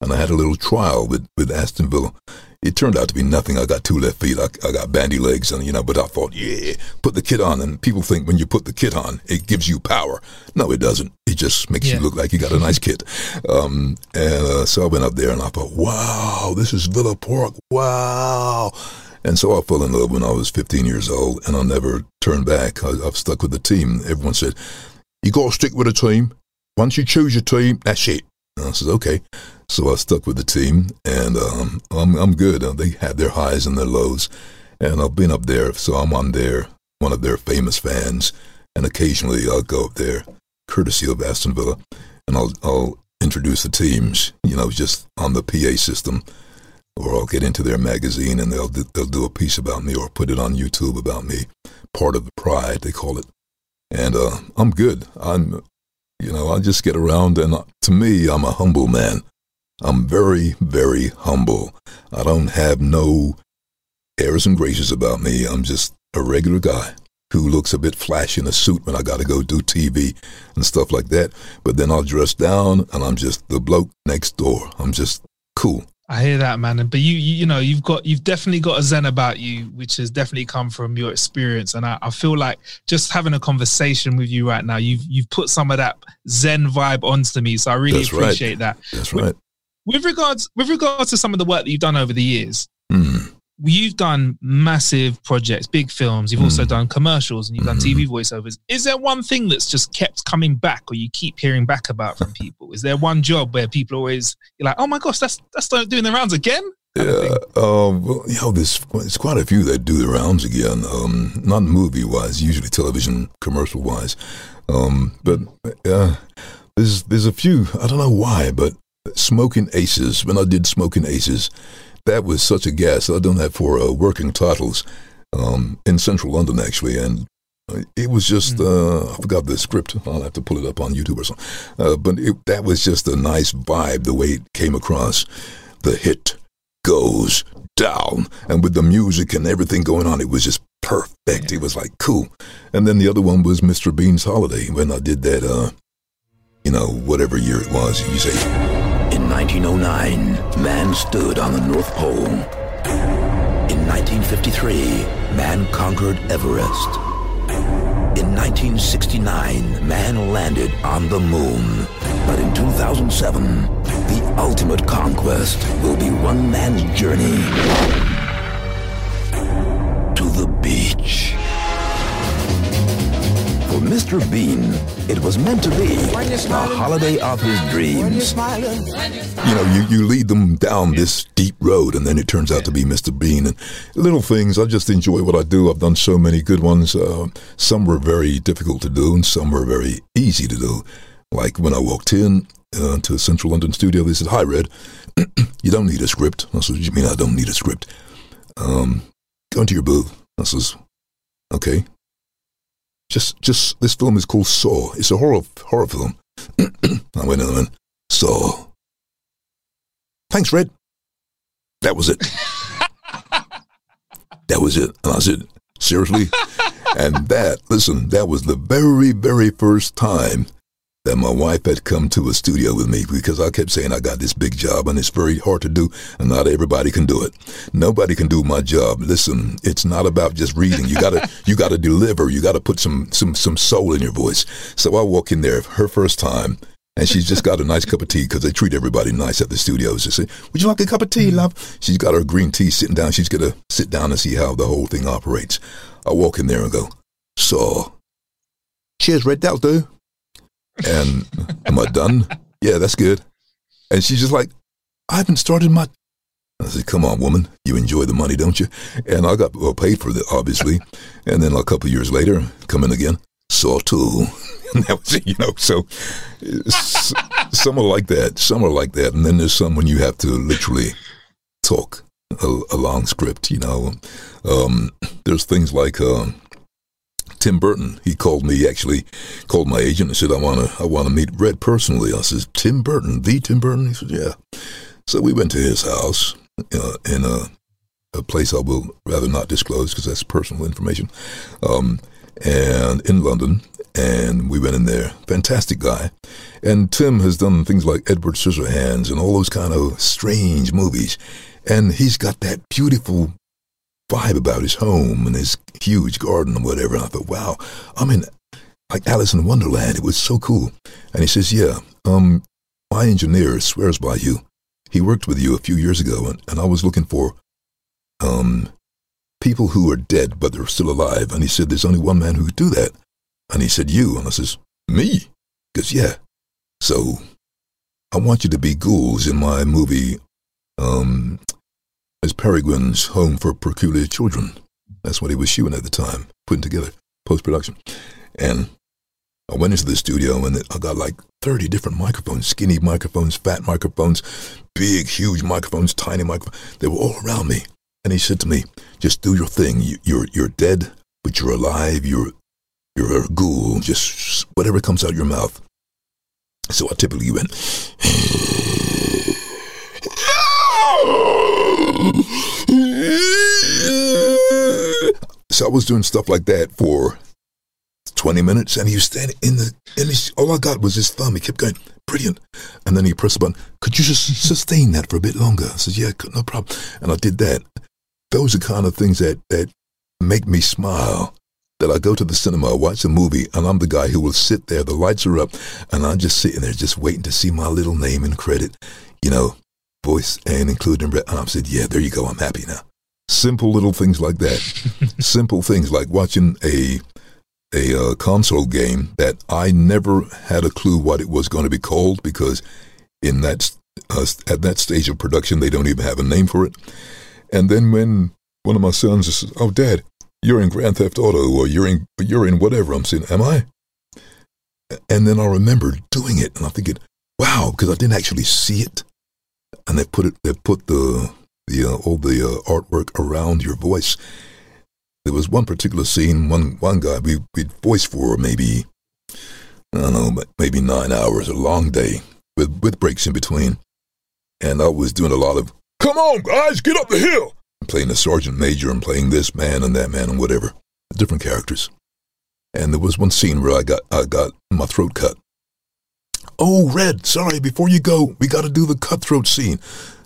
And I had a little trial with, with Aston Villa. It turned out to be nothing. I got two left feet. I, I got bandy legs, and you know. But I thought, yeah, put the kit on. And people think when you put the kit on, it gives you power. No, it doesn't. It just makes Yeah. you look like you got a nice kit. Um, and uh, so I went up there, and I thought, wow, this is Villa Park. Wow. And so I fell in love when I was 15 years old, and I never turned back. I, I've stuck with the team. Everyone said, you got to stick with a team. Once you choose your team, that's it. And I said, okay. So I stuck with the team, and um, I'm, I'm good. Uh, they had their highs and their lows, and I've been up there, so I'm on their one of their famous fans, and occasionally I'll go up there, courtesy of Aston Villa, and I'll I'll introduce the teams, you know, just on the PA system, or I'll get into their magazine and they'll do, they'll do a piece about me or put it on YouTube about me, part of the pride they call it, and uh, I'm good. I'm you know, I just get around, and uh, to me, I'm a humble man. I'm very, very humble. I don't have no airs and graces about me. I'm just a regular guy who looks a bit flashy in a suit when I got to go do TV and stuff like that. But then I'll dress down, and I'm just the bloke next door. I'm just cool. I hear that, man. But you, you, you know, you've got, you've definitely got a zen about you, which has definitely come from your experience. And I, I feel like just having a conversation with you right now, you've, you've put some of that zen vibe onto me. So I really That's right. appreciate that. That's right. With regards, with regards to some of the work that you've done over the years, Hmm. you've done massive projects, big films. You've Hmm. also done commercials and you've done TV voiceovers. Is there one thing that's just kept coming back, or you keep hearing back about from people? Is there one job where people always you're like, "Oh my gosh, that's that's doing the rounds again"? Yeah, um, well, you know, there's, there's quite a few that do the rounds again. Um, not movie wise, usually television commercial wise. Um, but uh, there's there's a few. I don't know why, but Smokin' Aces. When I did Smokin' Aces, that was such a gas. I done that for uh, working titles um, in central London actually, and uh, it was just uh, I forgot the script. I'll have to pull it up on YouTube or something. Uh, but it, that was just a nice vibe the way it came across. The hit goes down, and with the music and everything going on, it was just perfect. It was like cool. And then the other one was Mr. Bean's Holiday when I did that. You know, whatever year it was, you say. In 1909, man stood on the North Pole. In 1953, man conquered Everest. In 1969, man landed on the moon. But in 2007, the ultimate conquest will be one man's journey to the beach. For Mr. Bean, it was meant to be the holiday of his dreams. you know, you, you lead them down this deep road, and then it turns out to be Mr. Bean. And little things, I just enjoy what I do. I've done so many good ones. Uh, some were very difficult to do, and some were very easy to do. Like when I walked in uh, to a Central London studio, they said, Hi, Redd, you don't need a script. I said, you mean I don't need a script? Um, go into your booth. I says, Okay. Just, just, this film is called Saw. It's a horror, horror film. I went in and went, Saw. Thanks, Redd. That was it. that was it. And I said, seriously? and that, listen, that was the very, very first time that my wife had come to a studio with me because I kept saying I got this big job and it's very hard to do and not everybody can do it. Nobody can do my job. Listen, it's not about just reading. You gotta you gotta deliver. You gotta put some some some soul in your voice. So I walk in there her first time and she's just got a nice cup of tea because they treat everybody nice at the studios. They say, "Would you like a cup of tea, mm-hmm. love?" She's got her green tea sitting down. She's gonna sit down and see how the whole thing operates. I walk in there and go, "So, cheers, Redd. Do." And Am I done? yeah, that's good. And she's just like, I haven't started my. I said, come on, woman. You enjoy the money, don't you? And I got well paid for it, obviously. and then a couple years later, come in again, saw two. and that was it, you know. So some are like that. Some are like that. And then there's some when you have to literally talk a, a long script, you know. Um, there's things like uh, Tim Burton. He called me, actually called my agent and said, I want to I wanna meet Redd personally. I said, Tim Burton, the Tim Burton? He said, yeah. So we went to his house uh, in a, a place I will rather not disclose because that's personal information, um, and in London. And we went in there. Fantastic guy. And Tim has done things like Edward Scissorhands and all those kind of strange movies. And he's got that beautiful vibe about his home and his huge garden and whatever. And I thought, wow, I'm in like Alice in Wonderland. It was so cool. And he says, yeah, um, my engineer swears by you. He worked with you a few years ago, and, and I was looking for um, people who are dead but they're still alive. And he said, there's only one man who could do that. And he said, you. And I says, me? Goes, yeah. So I want you to be ghouls in my movie um, as Peregrine's Home for Peculiar Children. That's what he was shooting at the time, putting together post production. And I went into the studio and I got like 30 different microphones skinny microphones, fat microphones, big, huge microphones, tiny microphones. They were all around me. And he said to me, just do your thing. You, you're, you're dead, but you're alive. You're, you're a ghoul. Just whatever comes out your mouth. So I typically went, so I was doing stuff like that for 20 minutes, and he was standing in the, and he, all I got was his thumb. He kept going, brilliant. And then he pressed the button, could you just sustain that for a bit longer? I said, yeah, no problem. And I did that. Those are kind of things that, that make me smile. That I go to the cinema, watch a movie, and I'm the guy who will sit there, the lights are up, and I'm just sitting there just waiting to see my little name and credit, you know, voice and including, and I'm said, yeah, there you go, I'm happy now. Simple little things like that. Simple things like watching a a uh, console game that I never had a clue what it was going to be called because in that uh, at that stage of production they don't even have a name for it. And then when one of my sons says, "Oh, Dad, you're in Grand Theft Auto or you're in you're in whatever," I'm saying, "Am I?" And then I remember doing it, and I'm thinking, "Wow," because I didn't actually see it, and they put it they put the the uh, all the uh, artwork around your voice. There was one particular scene, one one guy we we'd voice for maybe I don't know, maybe nine hours, a long day with with breaks in between, and I was doing a lot of "Come on, guys, get up the hill," I'm playing the sergeant major and playing this man and that man and whatever, different characters. And there was one scene where I got I got my throat cut. Oh, Redd, sorry, before you go, we got to do the cutthroat scene.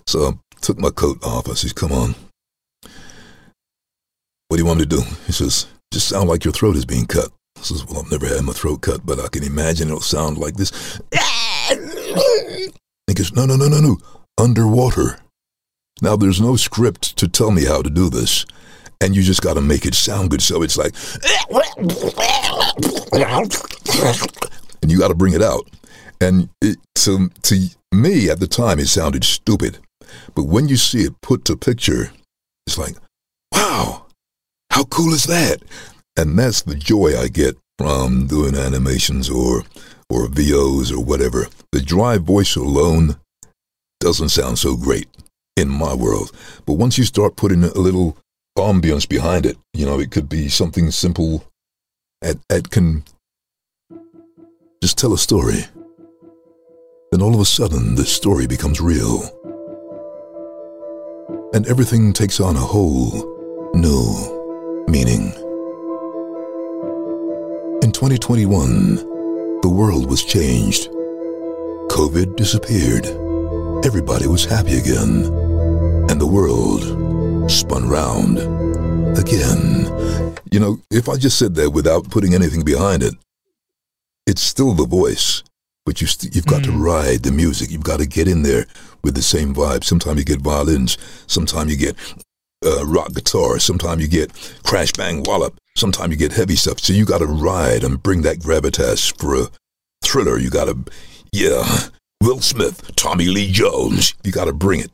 So I took my coat off. I says, "Come on." What do you want me to do? He says, just sound like your throat is being cut. I says, well, I've never had my throat cut, but I can imagine it'll sound like this. He goes, no, no, no, no, no, underwater. Now, there's no script to tell me how to do this, and you just got to make it sound good. So it's like, and you got to bring it out. And it, to, to me at the time, it sounded stupid. But when you see it put to picture, it's like, wow, how cool is that? And that's the joy I get from doing animations or or VOs or whatever. The dry voice alone doesn't sound so great in my world. But once you start putting a little ambience behind it, you know, it could be something simple that, that can just tell a story. Then all of a sudden, the story becomes real. And everything takes on a whole new meaning. In 2021, the world was changed. COVID disappeared. Everybody was happy again. And the world spun round again. You know, if I just said that without putting anything behind it, it's still the voice, but you st- you've got mm. to ride the music. You've got to get in there with the same vibe. Sometimes you get violins, sometimes you get uh, rock guitar, sometimes you get crash bang wallop, sometimes you get heavy stuff. So you got to ride and bring that gravitas for a thriller. You got to yeah, Will Smith, Tommy Lee Jones. You got to bring it.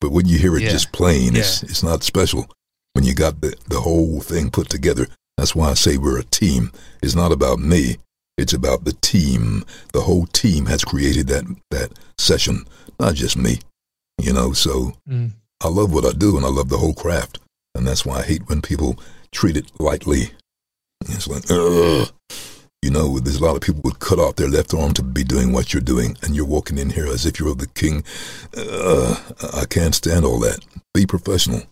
But when you hear it Yeah. just plain, it's it's not special. When you got the the whole thing put together, that's why I say we're a team. It's not about me. It's about the team. The whole team has created that that session, not just me. You know, so Mm. I love what I do and I love the whole craft. And that's why I hate when people treat it lightly. It's like, ugh. You know, there's a lot of people would cut off their left arm to be doing what you're doing, and you're walking in here as if you're the king. Uh, I can't stand all that. Be professional.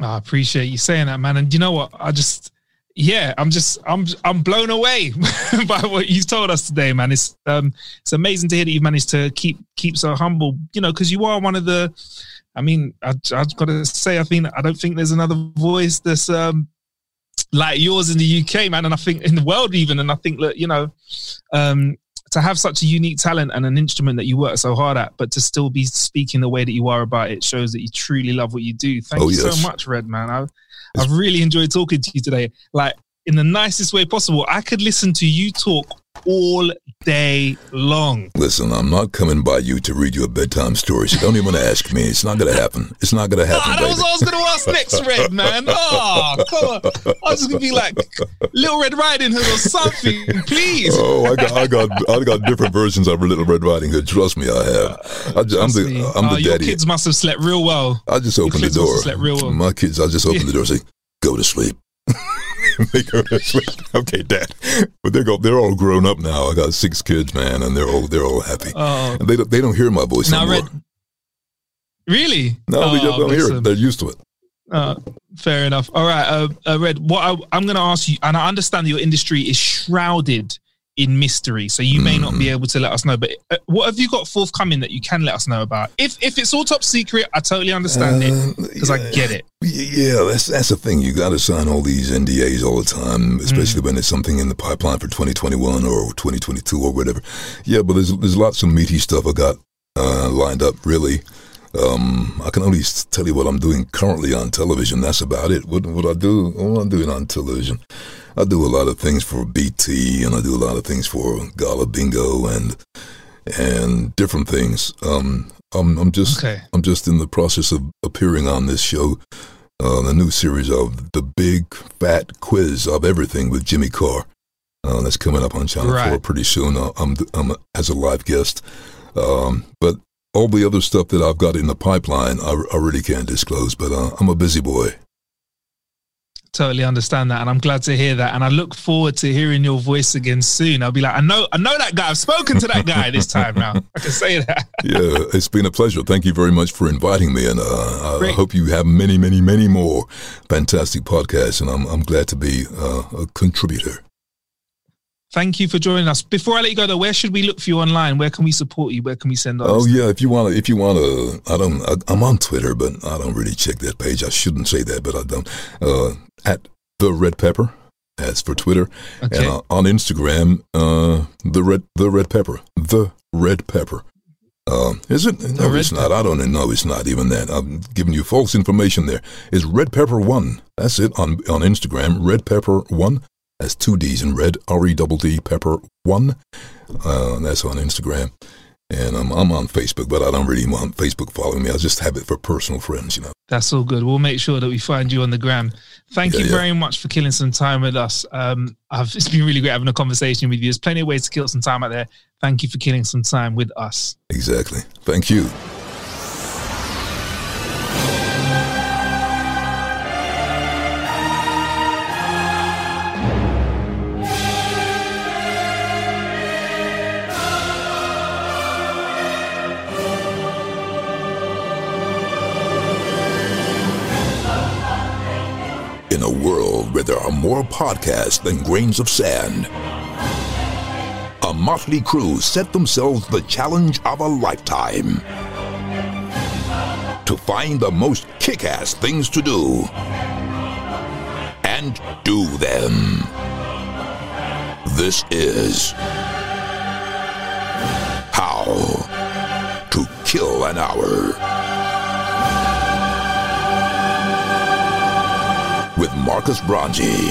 I appreciate you saying that, man. And you know what? I just, yeah, I'm just, I'm, I'm blown away by what you've told us today, man. It's, um, it's amazing to hear that you've managed to keep, keep so humble. You know, because you are one of the. I mean, I, I've got to say, I think I don't think there's another voice that's um, like yours in the UK, man, and I think in the world even. And I think that you know, um, to have such a unique talent and an instrument that you work so hard at, but to still be speaking the way that you are about it shows that you truly love what you do. Thank Oh, you yes. so much, Redd man. I, I've really enjoyed talking to you today. Like in the nicest way possible. I could listen to you talk all day long. Listen, I'm not coming by you to read you a bedtime story, so don't even ask me. It's not going to happen. It's not going to happen, Ah, that baby. was what I was going to ask next, Redd man. Oh, come on. I was going to be like Little Red Riding Hood or something, please. Oh, I got, I got, I got different versions of Little Red Riding Hood. Trust me, I have. I, am the. I'm Oh, the your daddy. kids must have slept real well. I just your open the kids must have door. slept real well. My kids, I just open the door and say, "Go to sleep." They go to sleep. Okay, Dad. But they're go, they're all grown up now. I got six kids, man, and they're all they're all happy. Oh. And they don't, they don't hear my voice Now, anymore. Redd. Really? no, they Oh, just don't hear it. They're used to it. Uh, fair enough. All right, uh, uh, Redd. What I, I'm going to ask you, and I understand that your industry is shrouded in mystery, so you may not Mm. be able to let us know. But uh, what have you got forthcoming that you can let us know about? If if it's all top secret, I totally understand it because I get it. Yeah, that's that's the thing. You got to sign all these NDAs all the time, especially when there's something in the pipeline for 2021 or 2022 or whatever. Yeah, but there's there's lots of meaty stuff I got uh, lined up. Really, um, I can only tell you what I'm doing currently on television. That's about it. What what I do? What I'm doing on television? I do a lot of things for BT, and I do a lot of things for Gala Bingo and and different things. Um, I'm I'm just Okay. I'm just in the process of appearing on this show, uh, the new series of the big fat quiz of everything with Jimmy Carr. Uh, that's coming up on Channel Four pretty soon. Uh, I'm I'm as a live guest, um, but all the other stuff that I've got in the pipeline, I, I really can't disclose. But uh, I'm a busy boy. Totally understand that, and I'm glad to hear that. And I look forward to hearing your voice again soon. I'll be like, I know, I know that guy. I've spoken to that guy this time now. I can say that. yeah, it's been a pleasure. Thank you very much for inviting me, and uh, I hope you have many, many, many more fantastic podcasts. And I'm I'm glad to be uh, a contributor. Thank you for joining us. Before I let you go, though, where should we look for you online? Where can we support you? Where can we send our Oh listeners? yeah, if you want to, if you want to, I don't. I, I'm on Twitter, but I don't really check that page. I shouldn't say that, but I don't. Uh, at the Redd Pepper, as for Twitter, Okay. and uh, on Instagram, uh, the red the Redd Pepper, the Redd Pepper. Um, is it? No, it's not. I don't know. It's not even that. I'm giving you false information. There is Redd Pepper One. That's it on on Instagram. Redd Pepper One. That's two D's in red. R E double D Pepper One. Uh, that's on Instagram. And um, I'm on Facebook, but I don't really want Facebook following me. I just have it for personal friends, you know. That's all good. We'll make sure that we find you on the gram. Thank Yeah, you yeah. very much for killing some time with us. Um, I've, it's been really great having a conversation with you. There's plenty of ways to kill some time out there. Thank you for killing some time with us. Exactly. Thank you. Where there are more podcasts than grains of sand, a motley crew set themselves the challenge of a lifetime to find the most kick ass things to do and do them. This is How to Kill an Hour. Marcus Bronzy,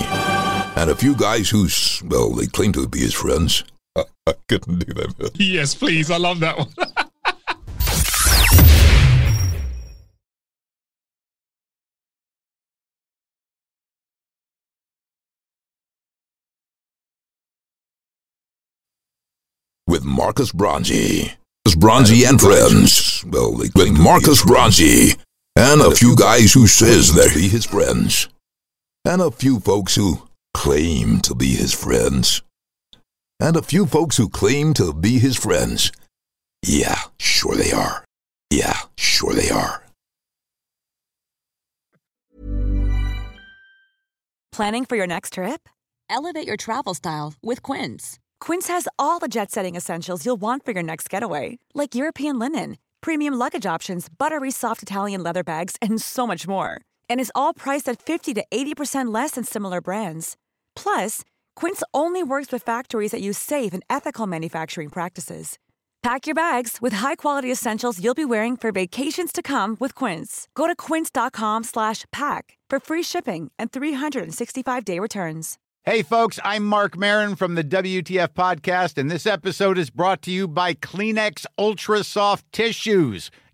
and a few guys who, well, they claim to be his friends. I couldn't do that. Bill. Yes, please. I love that one. With Marcus Bronzy. Bronzy and friends. Well, with Marcus Bronzy. And a few guys who says they're his friends. And a few folks who claim to be his friends. And a few folks who claim to be his friends. Yeah, sure they are. Yeah, sure they are. Planning for your next trip? Elevate your travel style with Quince. Quince has all the jet setting essentials you'll want for your next getaway, like European linen, premium luggage options, buttery soft Italian leather bags, and so much more. And is all priced at 50 to 80% less than similar brands. Plus, Quince only works with factories that use safe and ethical manufacturing practices. Pack your bags with high-quality essentials you'll be wearing for vacations to come with Quince. Go to quince.com/pack for free shipping and 365-day returns. Hey, folks, I'm Marc Maron from the WTF Podcast, and this episode is brought to you by Kleenex Ultra Soft Tissues,